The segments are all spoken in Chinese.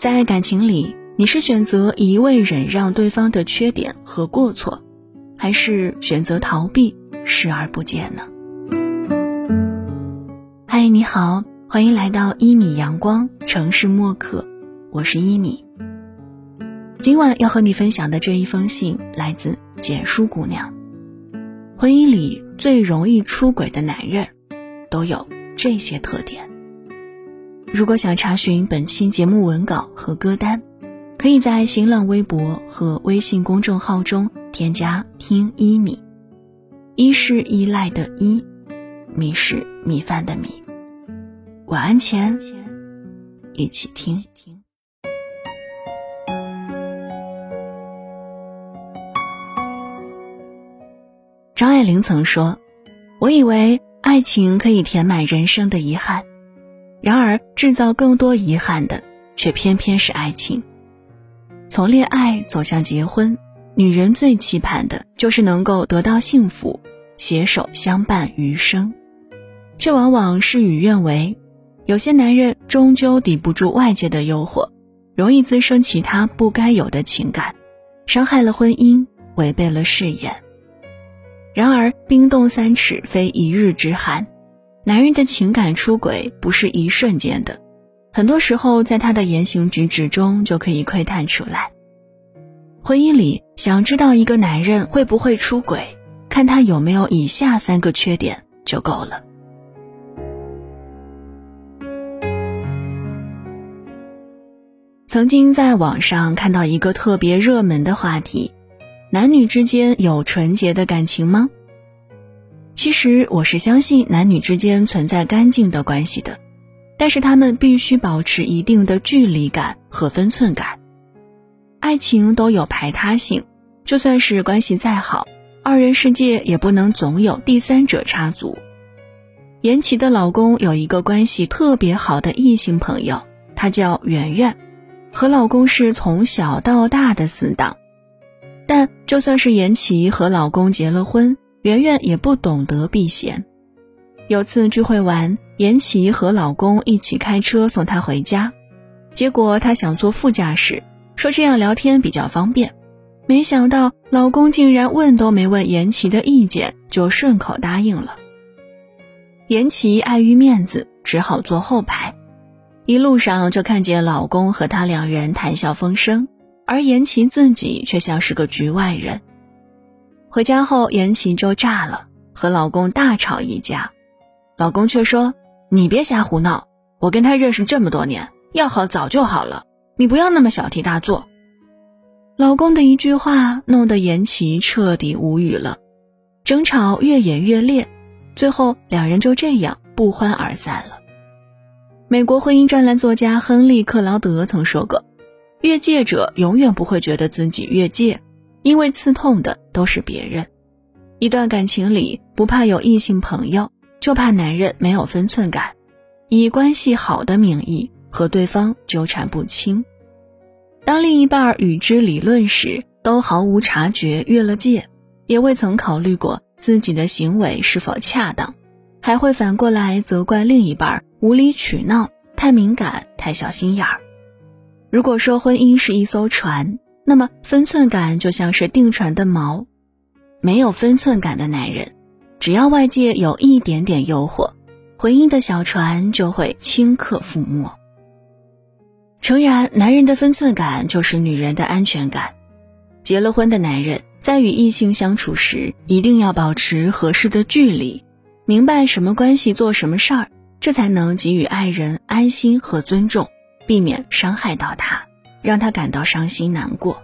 在感情里，你是选择一味忍让对方的缺点和过错，还是选择逃避视而不见呢？嗨，你好，欢迎来到一米阳光城市默客，我是一米。今晚要和你分享的这一封信来自简书姑娘。婚姻里最容易出轨的男人，都有这些特点。如果想查询本期节目文稿和歌单，可以在新浪微博和微信公众号中添加“听一米”，一是依赖的依，米是米饭的米。晚安前，一起听。张爱玲曾说：“我以为爱情可以填满人生的遗憾。”然而，制造更多遗憾的，却偏偏是爱情。从恋爱走向结婚，女人最期盼的就是能够得到幸福，携手相伴余生，却往往事与愿违。有些男人终究抵不住外界的诱惑，容易滋生其他不该有的情感，伤害了婚姻，违背了誓言。然而，冰冻三尺非一日之寒。男人的情感出轨不是一瞬间的，很多时候在他的言行举止中就可以窥探出来。婚姻里想知道一个男人会不会出轨，看他有没有以下三个缺点就够了。曾经在网上看到一个特别热门的话题：男女之间有纯洁的感情吗？其实我是相信男女之间存在干净的关系的，但是他们必须保持一定的距离感和分寸感。爱情都有排他性，就算是关系再好，二人世界也不能总有第三者插足。言琪的老公有一个关系特别好的异性朋友，她叫圆圆，和老公是从小到大的死党。但就算是言琪和老公结了婚。圆圆也不懂得避嫌。有次聚会完，言琪和老公一起开车送她回家，结果她想坐副驾驶，说这样聊天比较方便。没想到老公竟然问都没问言琪的意见，就顺口答应了。言琪碍于面子，只好坐后排。一路上就看见老公和她两人谈笑风生，而言琪自己却像是个局外人。回家后，言琪就炸了，和老公大吵一架。老公却说：“你别瞎胡闹，我跟他认识这么多年，要好早就好了，你不要那么小题大做。”老公的一句话弄得言琪彻底无语了，争吵越演越烈，最后两人就这样不欢而散了。美国婚姻专栏作家亨利·克劳德曾说过：“越界者永远不会觉得自己越界。”因为刺痛的都是别人，一段感情里不怕有异性朋友，就怕男人没有分寸感，以关系好的名义和对方纠缠不清。当另一半与之理论时，都毫无察觉越了界，也未曾考虑过自己的行为是否恰当，还会反过来责怪另一半无理取闹、太敏感、太小心眼儿。如果说婚姻是一艘船，那么分寸感就像是定船的锚，没有分寸感的男人，只要外界有一点点诱惑，婚姻的小船就会顷刻覆没。诚然，男人的分寸感就是女人的安全感。结了婚的男人在与异性相处时，一定要保持合适的距离，明白什么关系做什么事儿，这才能给予爱人安心和尊重，避免伤害到他。让他感到伤心难过，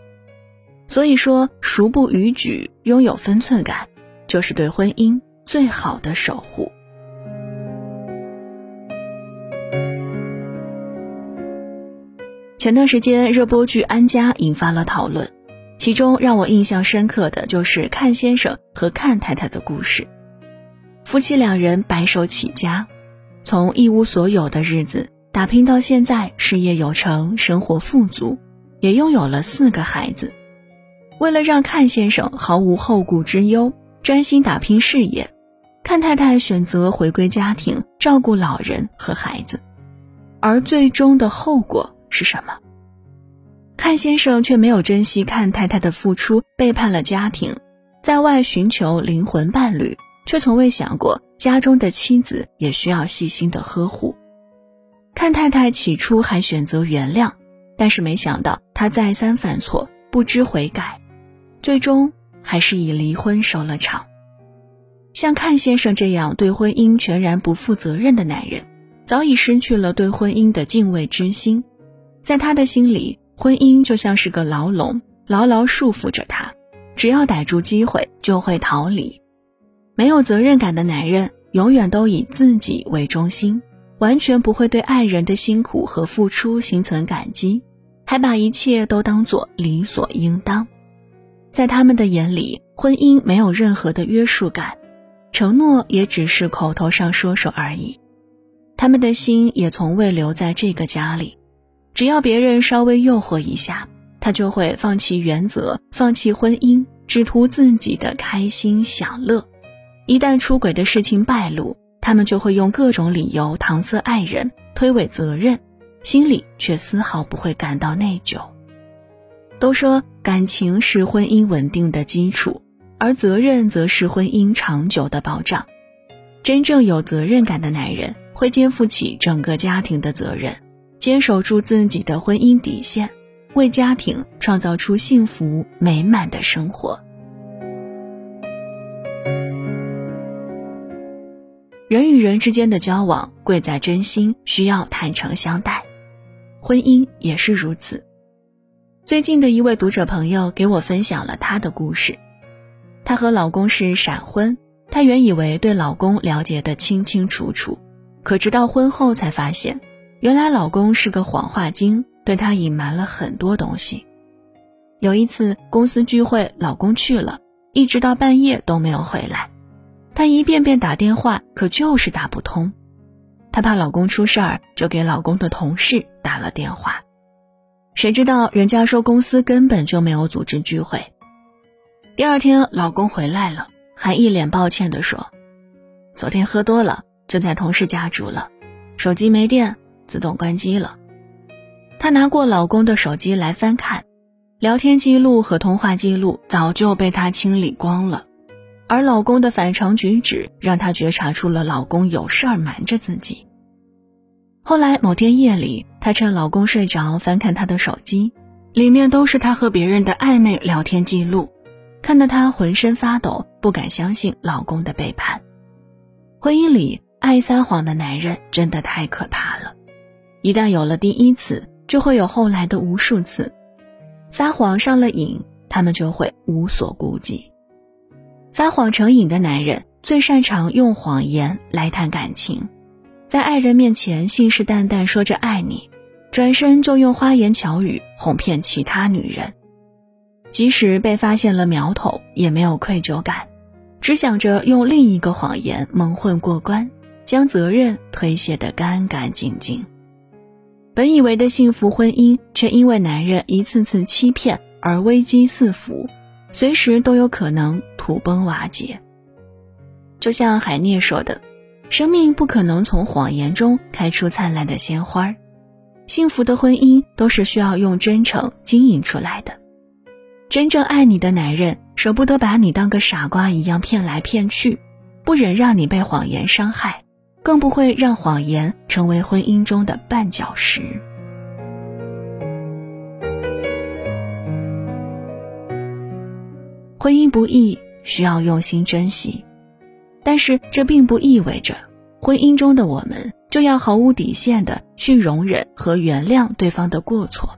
所以说，熟不逾矩，拥有分寸感，就是对婚姻最好的守护。前段时间，热播剧《安家》引发了讨论，其中让我印象深刻的就是阚先生和阚太太的故事。夫妻两人白手起家，从一无所有的日子。打拼到现在，事业有成，生活富足，也拥有了四个孩子。为了让阚先生毫无后顾之忧，专心打拼事业，阚太太选择回归家庭，照顾老人和孩子。而最终的后果是什么？阚先生却没有珍惜阚太太的付出，背叛了家庭，在外寻求灵魂伴侣，却从未想过家中的妻子也需要细心的呵护。看太太起初还选择原谅，但是没想到他再三犯错，不知悔改，最终还是以离婚收了场。像阚先生这样对婚姻全然不负责任的男人，早已失去了对婚姻的敬畏之心，在他的心里。婚姻就像是个牢笼，牢牢束缚着他，只要逮住机会就会逃离。没有责任感的男人，永远都以自己为中心，完全不会对爱人的辛苦和付出心存感激，还把一切都当作理所应当。在他们的眼里，婚姻没有任何的约束感，承诺也只是口头上说说而已，他们的心也从未留在这个家里。只要别人稍微诱惑一下，他就会放弃原则，放弃婚姻，只图自己的开心享乐。一旦出轨的事情败露，他们就会用各种理由搪塞爱人，推诿责任，心里却丝毫不会感到内疚。都说感情是婚姻稳定的基础，而责任则是婚姻长久的保障。真正有责任感的男人会肩负起整个家庭的责任。坚守住自己的婚姻底线，为家庭创造出幸福美满的生活。人与人之间的交往贵在真心，需要坦诚相待，婚姻也是如此。最近的一位读者朋友给我分享了她的故事，她和老公是闪婚，她原以为对老公了解的清清楚楚，可直到婚后才发现。原来老公是个谎话精，对她隐瞒了很多东西。有一次公司聚会，老公去了，一直到半夜都没有回来。她一遍遍打电话，可就是打不通。她怕老公出事儿，就给老公的同事打了电话。谁知道人家说公司根本就没有组织聚会。第二天老公回来了，还一脸抱歉地说：“昨天喝多了，就在同事家住了，手机没电。”自动关机了。她拿过老公的手机来翻看，聊天记录和通话记录早就被她清理光了。而老公的反常举止让她觉察出了老公有事儿瞒着自己。后来某天夜里，她趁老公睡着翻看他的手机，里面都是他和别人的暧昧聊天记录，看得她浑身发抖，不敢相信老公的背叛。婚姻里爱撒谎的男人真的太可怕了。一旦有了第一次，就会有后来的无数次。撒谎上了瘾，他们就会无所顾忌。撒谎成瘾的男人最擅长用谎言来谈感情，在爱人面前信誓旦旦说着爱你，转身就用花言巧语哄骗其他女人。即使被发现了苗头，也没有愧疚感，只想着用另一个谎言蒙混过关，将责任推卸得干干净净。本以为的幸福婚姻，却因为男人一次次欺骗而危机四伏，随时都有可能土崩瓦解。就像海涅说的：“生命不可能从谎言中开出灿烂的鲜花，幸福的婚姻都是需要用真诚经营出来的。真正爱你的男人，舍不得把你当个傻瓜一样骗来骗去，不忍让你被谎言伤害。”更不会让谎言成为婚姻中的绊脚石。婚姻不易，需要用心珍惜，但是这并不意味着婚姻中的我们就要毫无底线的去容忍和原谅对方的过错。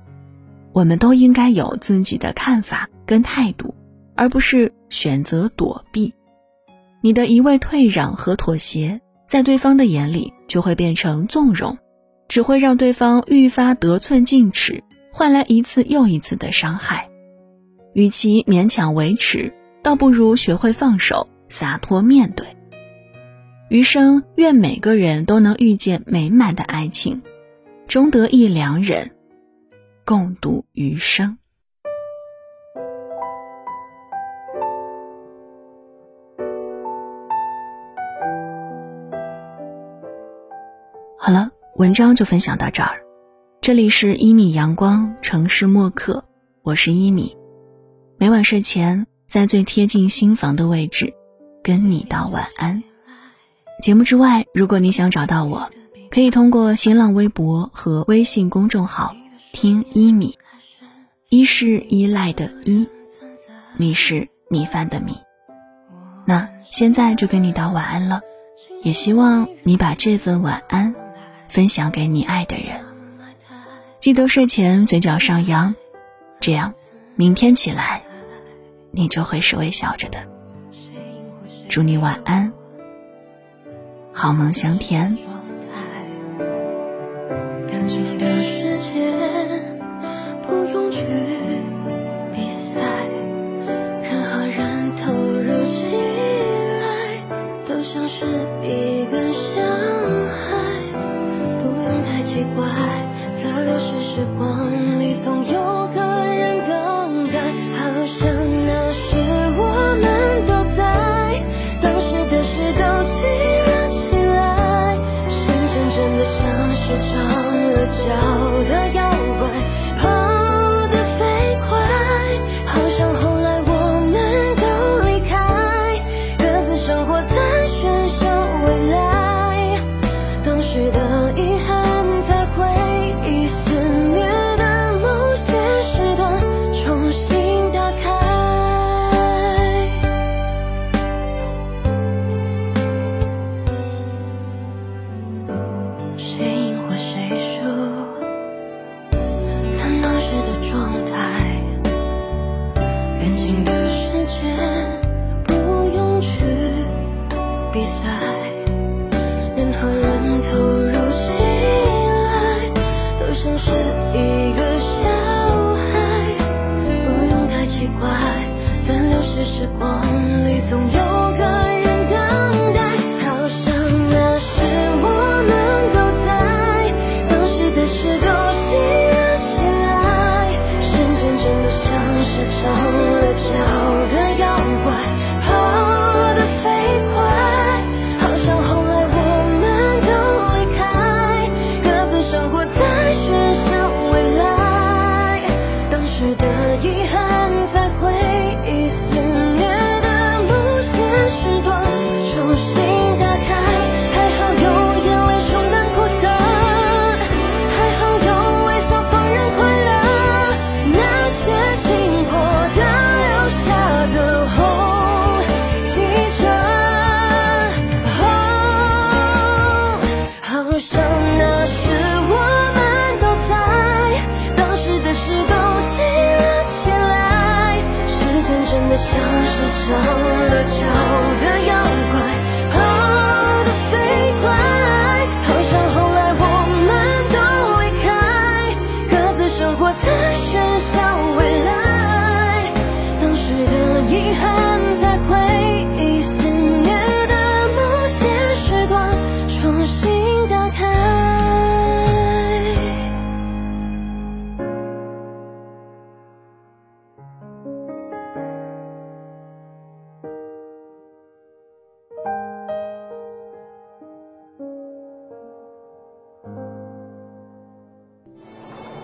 我们都应该有自己的看法跟态度，而不是选择躲避。你的一味退让和妥协。在对方的眼里，就会变成纵容，只会让对方愈发得寸进尺，换来一次又一次的伤害。与其勉强维持，倒不如学会放手，洒脱面对。余生，愿每个人都能遇见美满的爱情，终得一良人，共度余生。好了，文章就分享到这儿。这里是一米阳光城市默客，我是一米。每晚睡前，在最贴近心房的位置，跟你道晚安。节目之外，如果你想找到我，可以通过新浪微博和微信公众号听一米。一是依赖的依，米是米饭的米。那现在就跟你道晚安了，也希望你把这份晚安分享给你爱的人。记得睡前嘴角上扬，这样明天起来你就会是微笑着的。祝你晚安。好梦香甜。感情的世界。不用去比赛。任何人投入起来都像是一个小孩。不用太奇怪，在流逝时光里总有。谁像是长了脚的